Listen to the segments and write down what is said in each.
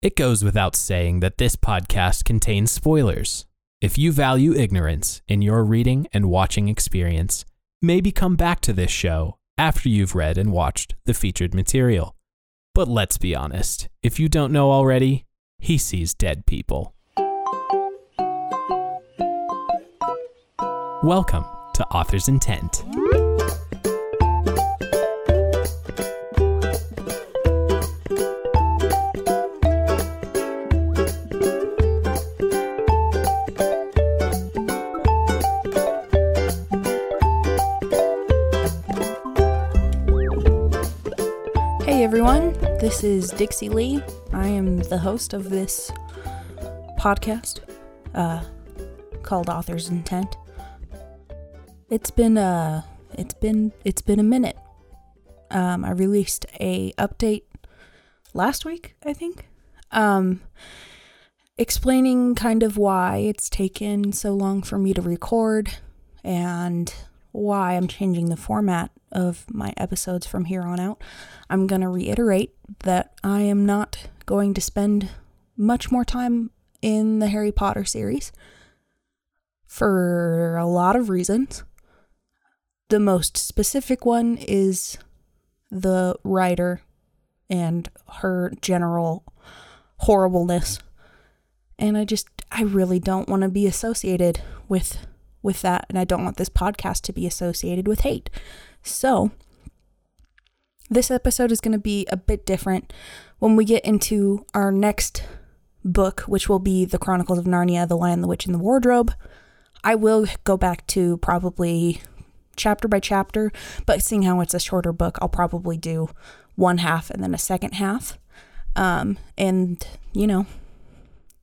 It goes without saying that this podcast contains spoilers. If you value ignorance in your reading and watching experience, maybe come back to this show after you've read and watched the featured material. But let's be honest, if you don't know already, he sees dead people. Welcome to Author's Intent. Everyone, this is Dixie Lee. I am the host of this podcast uh, called Author's Intent. It's been uh it's been it's been a minute. Um, I released a update last week, I think. Um, explaining kind of why it's taken so long for me to record and why I'm changing the format of my episodes from here on out. I'm going to reiterate that I am not going to spend much more time in the Harry Potter series for a lot of reasons. The most specific one is the writer and her general horribleness. And I just I really don't want to be associated with with that and I don't want this podcast to be associated with hate. So, this episode is going to be a bit different when we get into our next book, which will be The Chronicles of Narnia, The Lion, the Witch, and the Wardrobe. I will go back to probably chapter by chapter, but seeing how it's a shorter book, I'll probably do one half and then a second half. Um, and, you know,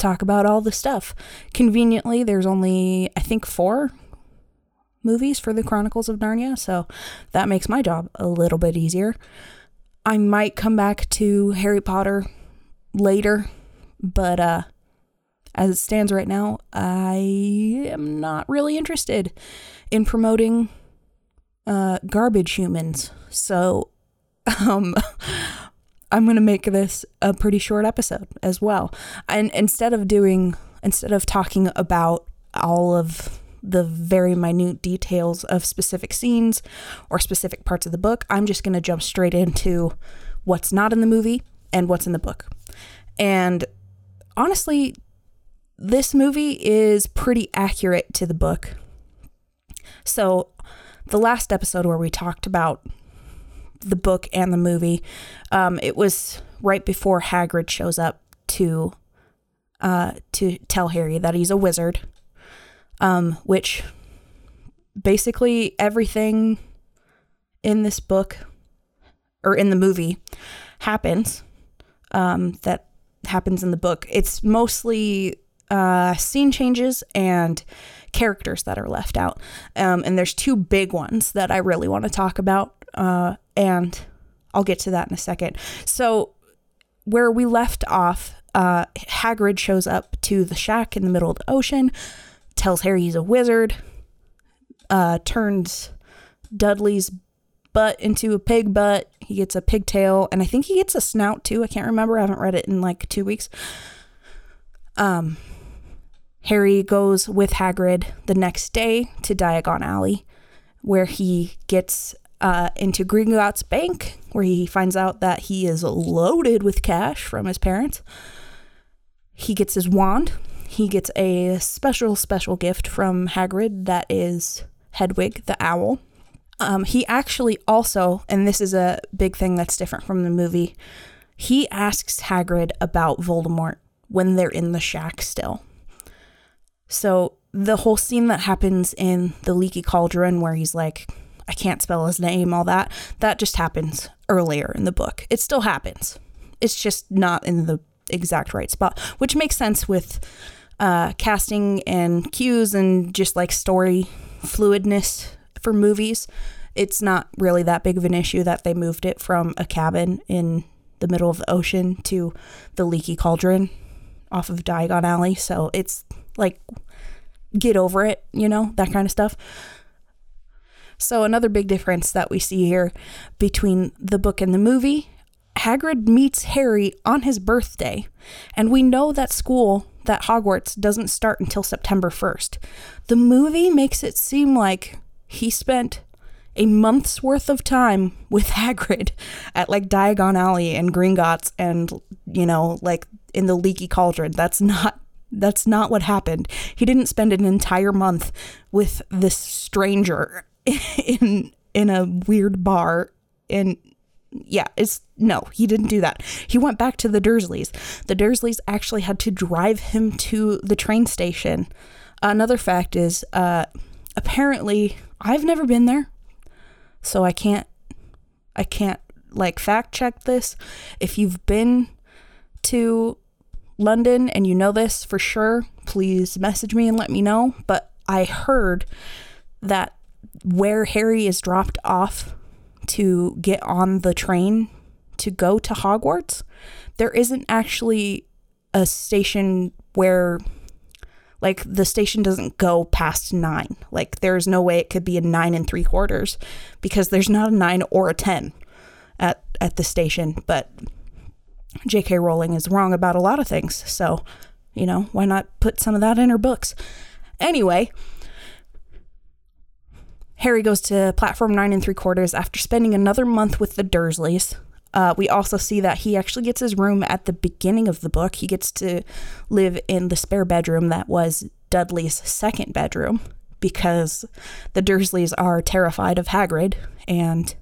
talk about all the stuff. Conveniently, there's only, I think, four movies for the Chronicles of Narnia, so that makes my job a little bit easier. I might come back to Harry Potter later, but uh as it stands right now, I am not really interested in promoting uh garbage humans. So um I'm going to make this a pretty short episode as well. And instead of doing instead of talking about all of the very minute details of specific scenes or specific parts of the book. I'm just going to jump straight into what's not in the movie and what's in the book. And honestly, this movie is pretty accurate to the book. So, the last episode where we talked about the book and the movie, um, it was right before Hagrid shows up to uh, to tell Harry that he's a wizard um, which basically everything in this book or in the movie happens um, that happens in the book. It's mostly uh, scene changes and characters that are left out. Um, and there's two big ones that I really want to talk about. Uh, and I'll get to that in a second. So, where we left off, uh, Hagrid shows up to the shack in the middle of the ocean tells Harry he's a wizard, uh, turns Dudley's butt into a pig butt. He gets a pigtail, and I think he gets a snout too. I can't remember. I haven't read it in like two weeks. Um, Harry goes with Hagrid the next day to Diagon Alley, where he gets uh, into Gringotts Bank, where he finds out that he is loaded with cash from his parents. He gets his wand, he gets a special, special gift from Hagrid that is Hedwig the owl. Um, he actually also, and this is a big thing that's different from the movie, he asks Hagrid about Voldemort when they're in the shack still. So the whole scene that happens in the leaky cauldron where he's like, I can't spell his name, all that, that just happens earlier in the book. It still happens. It's just not in the exact right spot, which makes sense with uh, casting and cues and just like story fluidness for movies. It's not really that big of an issue that they moved it from a cabin in the middle of the ocean to the leaky cauldron off of Diagon Alley. So it's like, get over it, you know, that kind of stuff. So, another big difference that we see here between the book and the movie Hagrid meets Harry on his birthday, and we know that school, that Hogwarts, doesn't start until September 1st. The movie makes it seem like he spent a month's worth of time with Hagrid at like Diagon Alley and Gringotts and, you know, like in the Leaky Cauldron. That's not that's not what happened. He didn't spend an entire month with this stranger in in a weird bar in yeah, it's no, he didn't do that. He went back to the Dursleys. The Dursleys actually had to drive him to the train station. Another fact is uh apparently I've never been there. So I can't I can't like fact check this. If you've been to London and you know this for sure, please message me and let me know, but I heard that where Harry is dropped off to get on the train to go to Hogwarts, there isn't actually a station where like the station doesn't go past nine. Like there's no way it could be a nine and three quarters because there's not a nine or a ten at at the station. But J.K. Rowling is wrong about a lot of things. So, you know, why not put some of that in her books? Anyway, Harry goes to platform nine and three quarters after spending another month with the Dursleys. Uh, we also see that he actually gets his room at the beginning of the book. He gets to live in the spare bedroom that was Dudley's second bedroom because the Dursleys are terrified of Hagrid and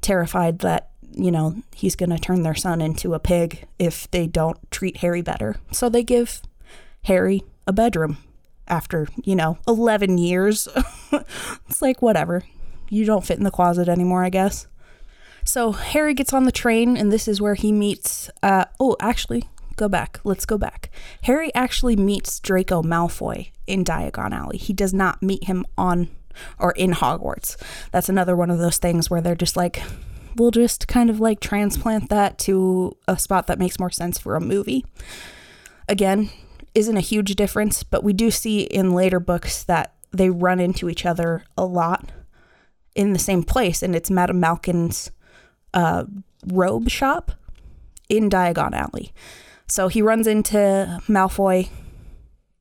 terrified that, you know, he's going to turn their son into a pig if they don't treat Harry better. So they give Harry a bedroom after, you know, 11 years. it's like, whatever. You don't fit in the closet anymore, I guess. So Harry gets on the train, and this is where he meets. Uh, oh, actually, go back. Let's go back. Harry actually meets Draco Malfoy in Diagon Alley. He does not meet him on or in Hogwarts. That's another one of those things where they're just like, we'll just kind of like transplant that to a spot that makes more sense for a movie. Again, isn't a huge difference, but we do see in later books that they run into each other a lot in the same place, and it's Madame Malkin's uh, robe shop in Diagon Alley. So he runs into Malfoy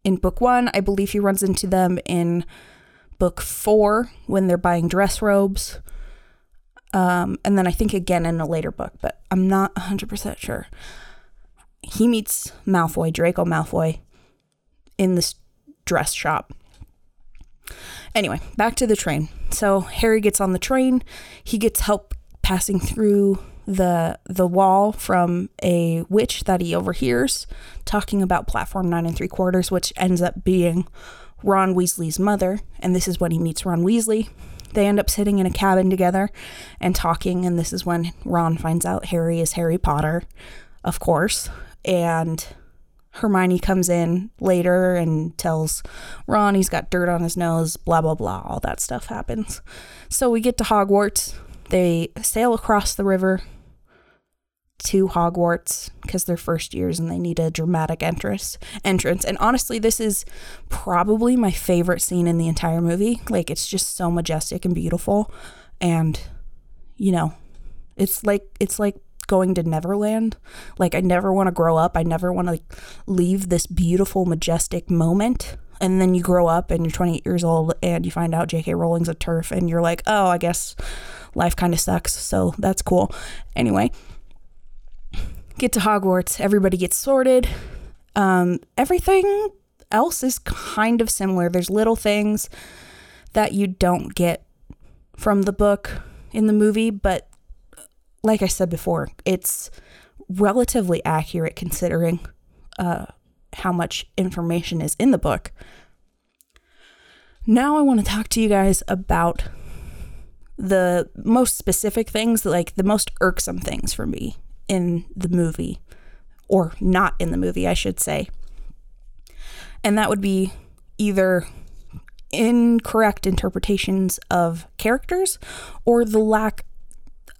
in book one. I believe he runs into them in book four when they're buying dress robes. Um, and then I think again in a later book, but I'm not 100% sure. He meets Malfoy, Draco Malfoy, in this dress shop. Anyway, back to the train. So Harry gets on the train. He gets help passing through the the wall from a witch that he overhears talking about platform nine and three quarters, which ends up being Ron Weasley's mother. And this is when he meets Ron Weasley. They end up sitting in a cabin together and talking, and this is when Ron finds out Harry is Harry Potter, of course. And Hermione comes in later and tells Ron he's got dirt on his nose, blah, blah, blah. All that stuff happens. So we get to Hogwarts. They sail across the river to Hogwarts because they're first years and they need a dramatic entrance. Entrance, and honestly, this is probably my favorite scene in the entire movie. Like, it's just so majestic and beautiful, and you know, it's like it's like going to Neverland. Like, I never want to grow up. I never want to leave this beautiful, majestic moment. And then you grow up and you're 28 years old and you find out J.K. Rowling's a TERF and you're like, oh, I guess life kind of sucks. So that's cool. Anyway, get to Hogwarts. Everybody gets sorted. Um, everything else is kind of similar. There's little things that you don't get from the book in the movie, but like I said before, it's relatively accurate considering uh, how much information is in the book. Now, I want to talk to you guys about the most specific things, like the most irksome things for me in the movie, or not in the movie, I should say. And that would be either incorrect interpretations of characters or the lack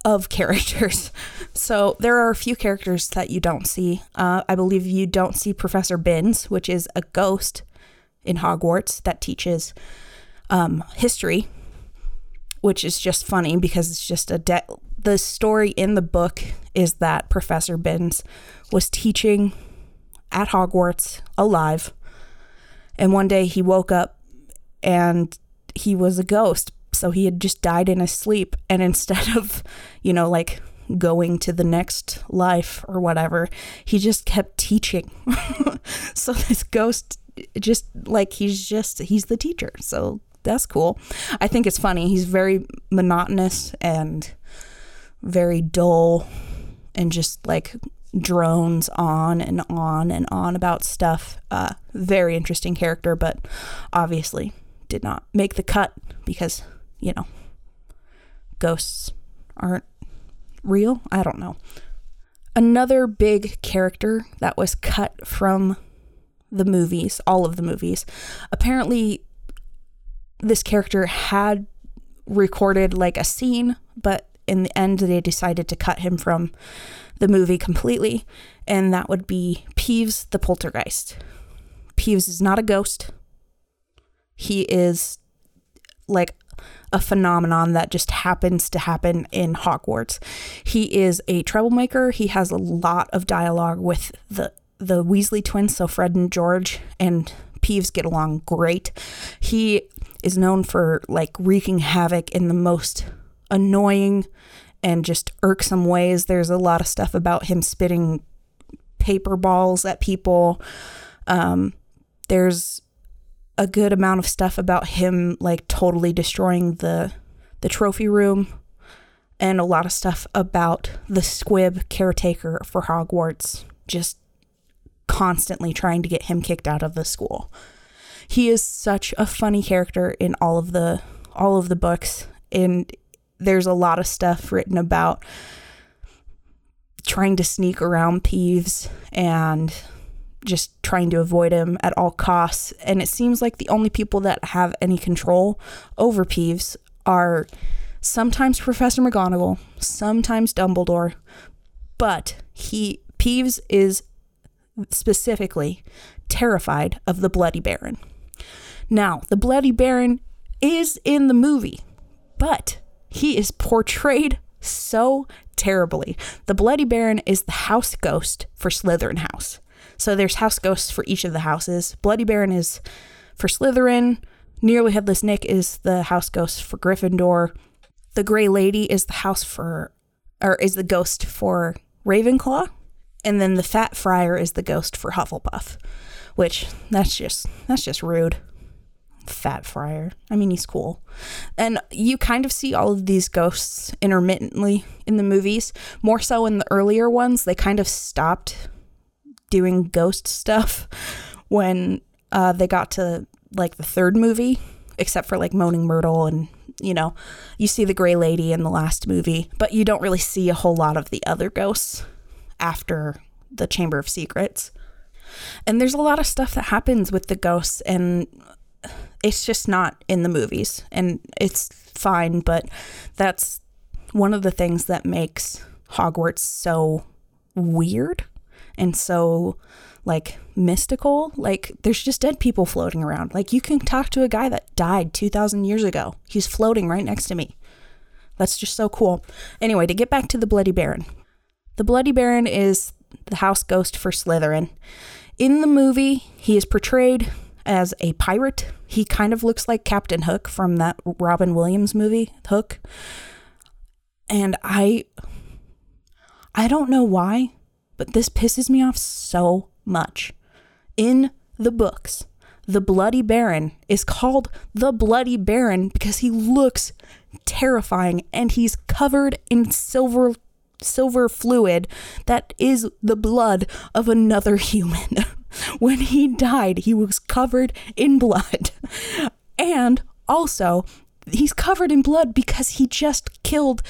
of characters. So there are a few characters that you don't see. Uh, I believe you don't see Professor Binns, which is a ghost in Hogwarts that teaches um, history which is just funny because it's just a the story in the book is that Professor Binns was teaching at Hogwarts alive. And one day he woke up and he was a ghost. So he had just died in his sleep. And instead of, you know, like going to the next life or whatever, he just kept teaching. so this ghost just like he's just he's the teacher. So that's cool. I think it's funny. He's very monotonous and very dull and just like drones on and on and on about stuff. Uh, very interesting character, but obviously did not make the cut because, you know, ghosts aren't real. I don't know. Another big character that was cut from the movies, all of the movies, apparently this character had recorded like a scene, but in the end, they decided to cut him from the movie completely, and that would be Peeves the Poltergeist. Peeves is not a ghost. He is like a phenomenon that just happens to happen in Hogwarts. He is a troublemaker. He has a lot of dialogue with the the Weasley twins, so Fred and George, and Peeves get along great. He is known for like wreaking havoc in the most annoying and just irksome ways. There's a lot of stuff about him spitting paper balls at people. Um, there's a good amount of stuff about him like totally destroying the the trophy room and a lot of stuff about the squib caretaker for Hogwarts just constantly trying to get him kicked out of the school. He is such a funny character in all of the all of the books and there's a lot of stuff written about trying to sneak around Peeves and just trying to avoid him at all costs. And it seems like the only people that have any control over Peeves are sometimes Professor McGonagall, sometimes Dumbledore, but he Peeves is specifically terrified of the Bloody Baron. Now, the Bloody Baron is in the movie, but he is portrayed so terribly. The Bloody Baron is the house ghost for Slytherin House. So there's house ghosts for each of the houses. Bloody Baron is for Slytherin. Nearly Headless Nick is the house ghost for Gryffindor. The Grey Lady is the house for, or is the ghost for Ravenclaw. And then the Fat Friar is the ghost for Hufflepuff, which that's just that's just rude. Fat Friar. I mean, he's cool. And you kind of see all of these ghosts intermittently in the movies. More so in the earlier ones, they kind of stopped doing ghost stuff when uh, they got to like the third movie, except for like Moaning Myrtle and you know, you see the Grey Lady in the last movie, but you don't really see a whole lot of the other ghosts after the Chamber of Secrets. And there's a lot of stuff that happens with the ghosts, and it's just not in the movies and it's fine but that's one of the things that makes Hogwarts so weird and so like mystical like there's just dead people floating around. Like you can talk to a guy that died 2000 years ago. He's floating right next to me. That's just so cool. Anyway to get back to the bloody baron. The bloody baron is the house ghost for slytherin. In the movie he is portrayed as a pirate. He kind of looks like Captain Hook from that Robin Williams movie, Hook. And I I don't know why, but this pisses me off so much. In the books, the Bloody Baron is called the Bloody Baron because he looks terrifying and he's covered in silver silver fluid that is the blood of another human. when he died, he was covered in blood. And also, he's covered in blood because he just killed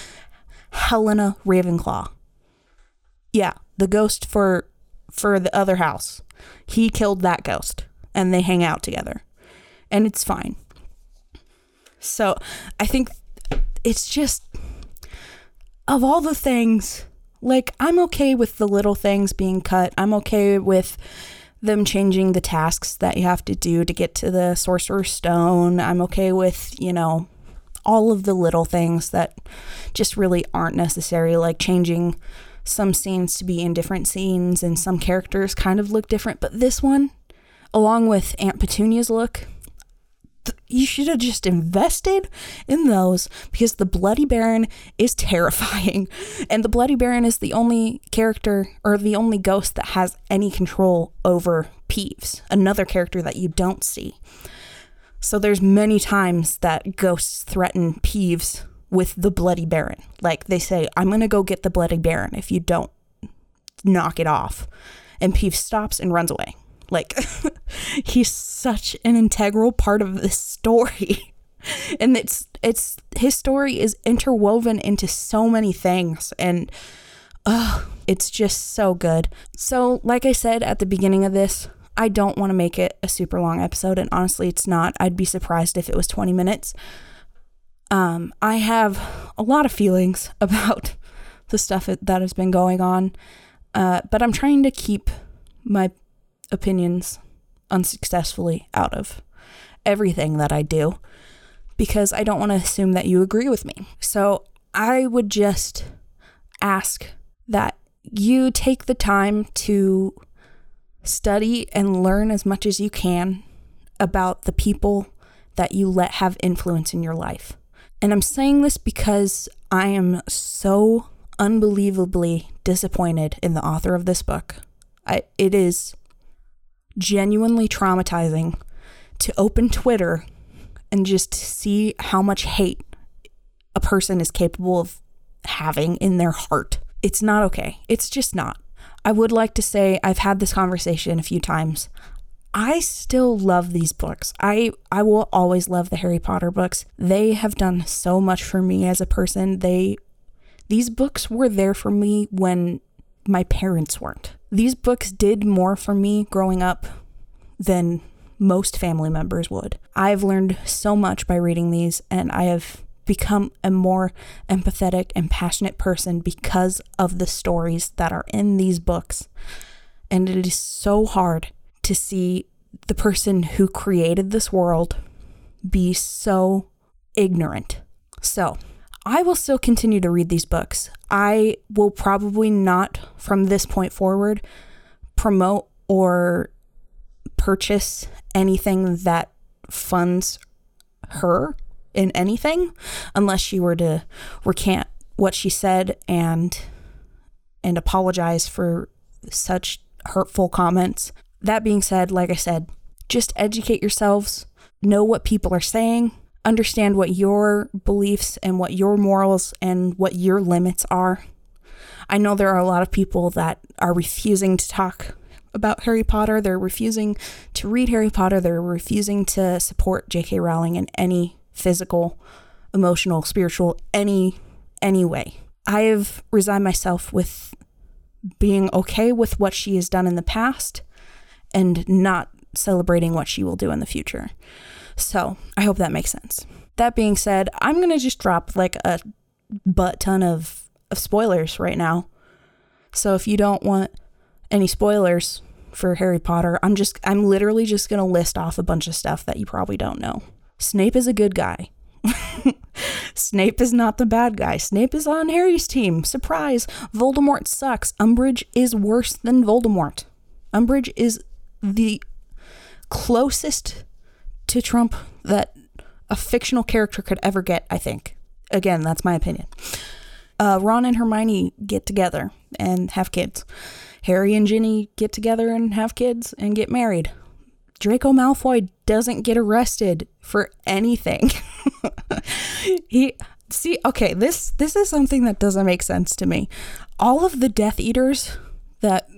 Helena Ravenclaw. Yeah, the ghost for for the other house. He killed that ghost and they hang out together. And it's fine. So, I think it's just of all the things like I'm okay with the little things being cut. I'm okay with them changing the tasks that you have to do to get to the sorcerer's stone. I'm okay with, you know, all of the little things that just really aren't necessary, like changing some scenes to be in different scenes and some characters kind of look different. But this one, along with Aunt Petunia's look, you should have just invested in those because the Bloody Baron is terrifying. And the Bloody Baron is the only character or the only ghost that has any control over Peeves, another character that you don't see. So there's many times that ghosts threaten Peeves with the Bloody Baron. Like they say, I'm going to go get the Bloody Baron if you don't knock it off. And Peeves stops and runs away. Like he's such an integral part of this story. and it's it's his story is interwoven into so many things and uh it's just so good. So, like I said at the beginning of this, I don't want to make it a super long episode and honestly it's not. I'd be surprised if it was 20 minutes. Um I have a lot of feelings about the stuff that has been going on. Uh, but I'm trying to keep my opinions unsuccessfully out of everything that I do because I don't want to assume that you agree with me. So I would just ask that you take the time to study and learn as much as you can about the people that you let have influence in your life. And I'm saying this because I am so unbelievably disappointed in the author of this book. I, it is genuinely traumatizing to open Twitter and just see how much hate a person is capable of having in their heart. It's not okay. It's just not. I would like to say I've had this conversation a few times. I still love these books. I I will always love the Harry Potter books. They have done so much for me as a person. They these books were there for me when my parents weren't. These books did more for me growing up than most family members would. I've learned so much by reading these, and I have become a more empathetic and passionate person because of the stories that are in these books. And it is so hard to see the person who created this world be so ignorant. So, I will still continue to read these books. I will probably not, from this point forward, promote or purchase anything that funds her in anything unless she were to recant what she said and and apologize for such hurtful comments. That being said, like I said, just educate yourselves, know what people are saying, understand what your beliefs and what your morals and what your limits are. I know there are a lot of people that are refusing to talk about Harry Potter. They're refusing to read Harry Potter. They're refusing to support J.K. Rowling in any physical, emotional, spiritual, any any way. I have resigned myself with being okay with what she has done in the past and not celebrating what she will do in the future. So I hope that makes sense. That being said, I'm gonna just drop like a butt ton of, of spoilers right now. So if you don't want any spoilers for Harry Potter, I'm just I'm literally just gonna list off a bunch of stuff that you probably don't know. Snape is a good guy. Snape is not the bad guy. Snape is on Harry's team. Surprise! Voldemort sucks. Umbridge is worse than Voldemort. Umbridge is the closest to Trump that a fictional character could ever get, I think. Again, that's my opinion. Uh, Ron and Hermione get together and have kids. Harry and Ginny get together and have kids and get married. Draco Malfoy doesn't get arrested for anything. he see okay, this this is something that doesn't make sense to me. All of the Death Eaters that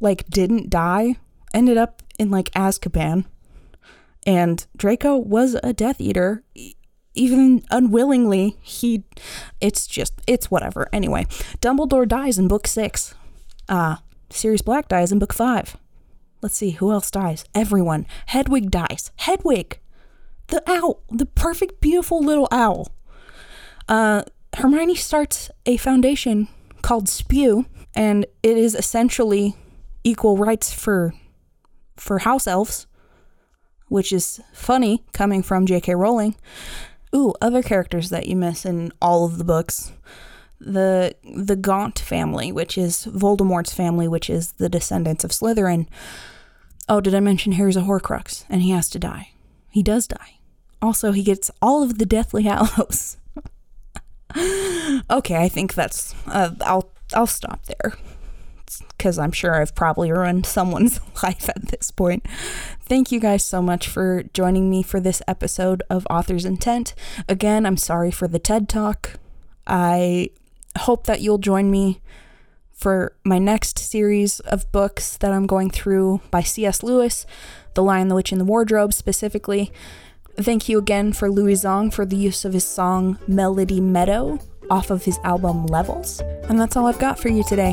like didn't die ended up in like Azkaban and Draco was a Death Eater. Even unwillingly, he. It's just. It's whatever. Anyway, Dumbledore dies in book six. Uh, Sirius Black dies in book five. Let's see, who else dies? Everyone. Hedwig dies. Hedwig! The owl. The perfect, beautiful little owl. Uh, Hermione starts a foundation called Spew, and it is essentially equal rights for for house elves which is funny coming from J.K. Rowling. Ooh, other characters that you miss in all of the books. The the Gaunt family, which is Voldemort's family, which is the descendants of Slytherin. Oh, did I mention Harry's a Horcrux and he has to die? He does die. Also, he gets all of the Deathly Hallows. okay, I think that's. Uh, I'll I'll stop there because I'm sure I've probably ruined someone's life at this point. Thank you guys so much for joining me for this episode of Author's Intent. Again, I'm sorry for the TED Talk. I hope that you'll join me for my next series of books that I'm going through by C.S. Lewis, The Lion, the Witch, and the Wardrobe specifically. Thank you again for Louis Zong for the use of his song Melody Meadow off of his album Levels. And that's all I've got for you today.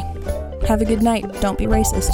Have a good night. Don't be racist.